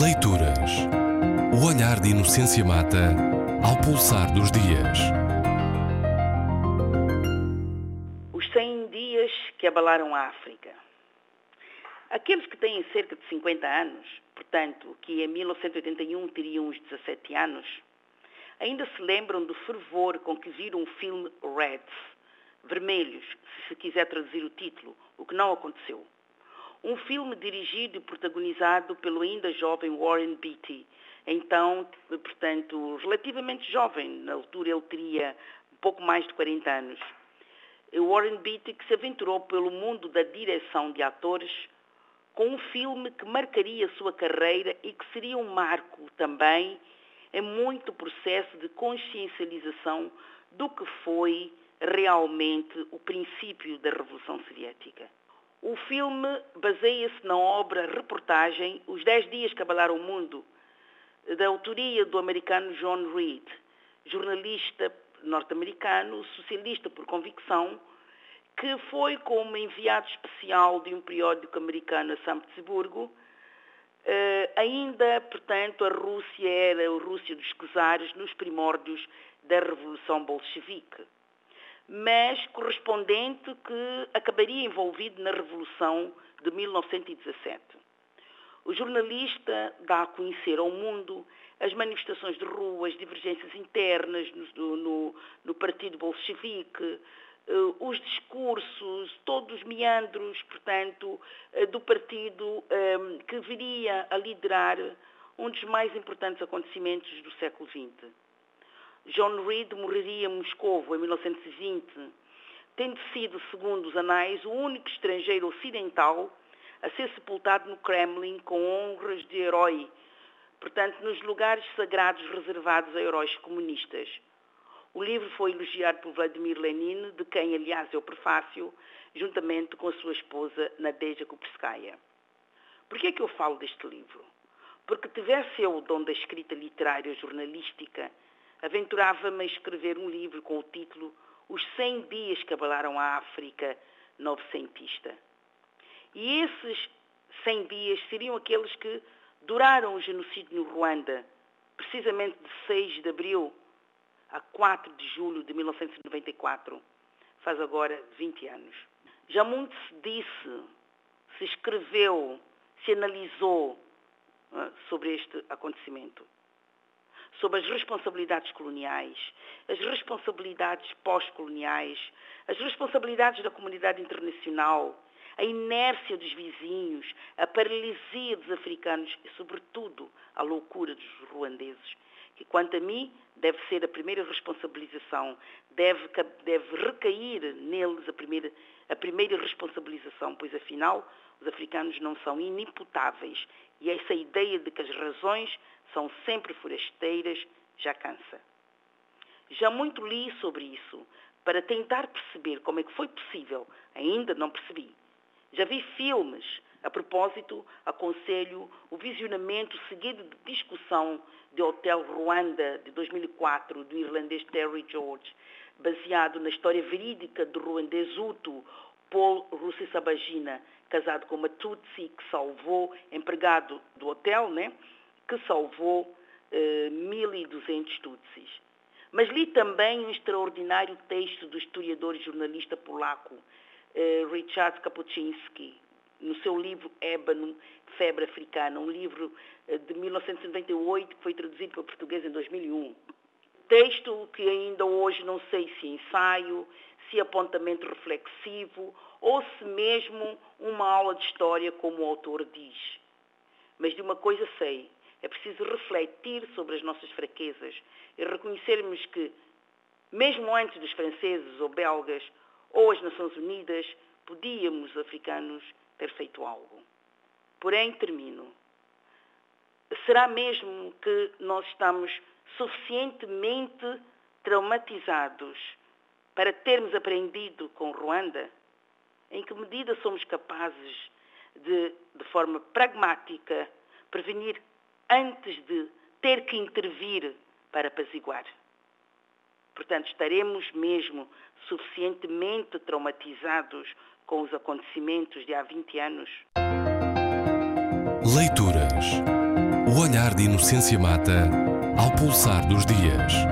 Leituras. O olhar de Inocência Mata ao pulsar dos dias. Os 100 dias que abalaram a África. Aqueles que têm cerca de 50 anos, portanto, que em 1981 teriam uns 17 anos, ainda se lembram do fervor com que viram o filme Reds, Vermelhos, se se quiser traduzir o título, o que não aconteceu. Um filme dirigido e protagonizado pelo ainda jovem Warren Beatty, então, portanto, relativamente jovem, na altura ele teria um pouco mais de 40 anos. Warren Beatty que se aventurou pelo mundo da direção de atores com um filme que marcaria a sua carreira e que seria um marco também em muito processo de consciencialização do que foi realmente o princípio da Revolução Soviética. O filme baseia-se na obra reportagem Os Dez Dias que Abalaram o Mundo, da autoria do americano John Reed, jornalista norte-americano, socialista por convicção, que foi como enviado especial de um periódico americano a São Petersburgo. Uh, ainda, portanto, a Rússia era a Rússia dos czares nos primórdios da Revolução Bolchevique mas correspondente que acabaria envolvido na Revolução de 1917. O jornalista dá a conhecer ao mundo as manifestações de rua, as divergências internas no, no, no Partido Bolchevique, uh, os discursos, todos os meandros, portanto, uh, do partido ehm, que viria a liderar um dos mais importantes acontecimentos do século XX. John Reed morreria em Moscou em 1920, tendo sido, segundo os anais, o único estrangeiro ocidental a ser sepultado no Kremlin com honras de herói, portanto, nos lugares sagrados reservados a heróis comunistas. O livro foi elogiado por Vladimir Lenin, de quem, aliás, é o prefácio, juntamente com a sua esposa Nadezhda Kupskaya. Por que é que eu falo deste livro? Porque tivesse eu o dom da escrita literária jornalística aventurava-me a escrever um livro com o título Os 100 Dias que Abalaram a África Novecentista. E esses 100 dias seriam aqueles que duraram o genocídio no Ruanda, precisamente de 6 de abril a 4 de julho de 1994. Faz agora 20 anos. Já muito se disse, se escreveu, se analisou uh, sobre este acontecimento sobre as responsabilidades coloniais, as responsabilidades pós-coloniais, as responsabilidades da comunidade internacional, a inércia dos vizinhos, a paralisia dos africanos e, sobretudo, a loucura dos ruandeses, que, quanto a mim, deve ser a primeira responsabilização, deve, deve recair neles a primeira, a primeira responsabilização, pois, afinal, os africanos não são inimputáveis. E essa ideia de que as razões são sempre forasteiras já cansa. Já muito li sobre isso para tentar perceber como é que foi possível, ainda não percebi. Já vi filmes, a propósito, aconselho o visionamento seguido de discussão de Hotel Ruanda de 2004 do irlandês Terry George, baseado na história verídica do ruandês Hutu Paul Rusesabagina, casado com uma Tutsi que salvou, empregado do hotel, né? Que salvou eh, 1.200 Tutsis. Mas li também um extraordinário texto do historiador e jornalista polaco eh, Richard Kapuczynski, no seu livro Ébano, Febre Africana, um livro eh, de 1998 que foi traduzido para o português em 2001. Texto que ainda hoje não sei se ensaio, se é apontamento reflexivo ou se mesmo uma aula de história, como o autor diz. Mas de uma coisa sei, é preciso refletir sobre as nossas fraquezas e reconhecermos que, mesmo antes dos franceses ou belgas ou as Nações Unidas, podíamos, os africanos, ter feito algo. Porém, termino. Será mesmo que nós estamos suficientemente traumatizados para termos aprendido com Ruanda? Em que medida somos capazes de, de forma pragmática, prevenir antes de ter que intervir para apaziguar. Portanto, estaremos mesmo suficientemente traumatizados com os acontecimentos de há 20 anos? Leituras. O olhar de Inocência Mata ao pulsar dos dias.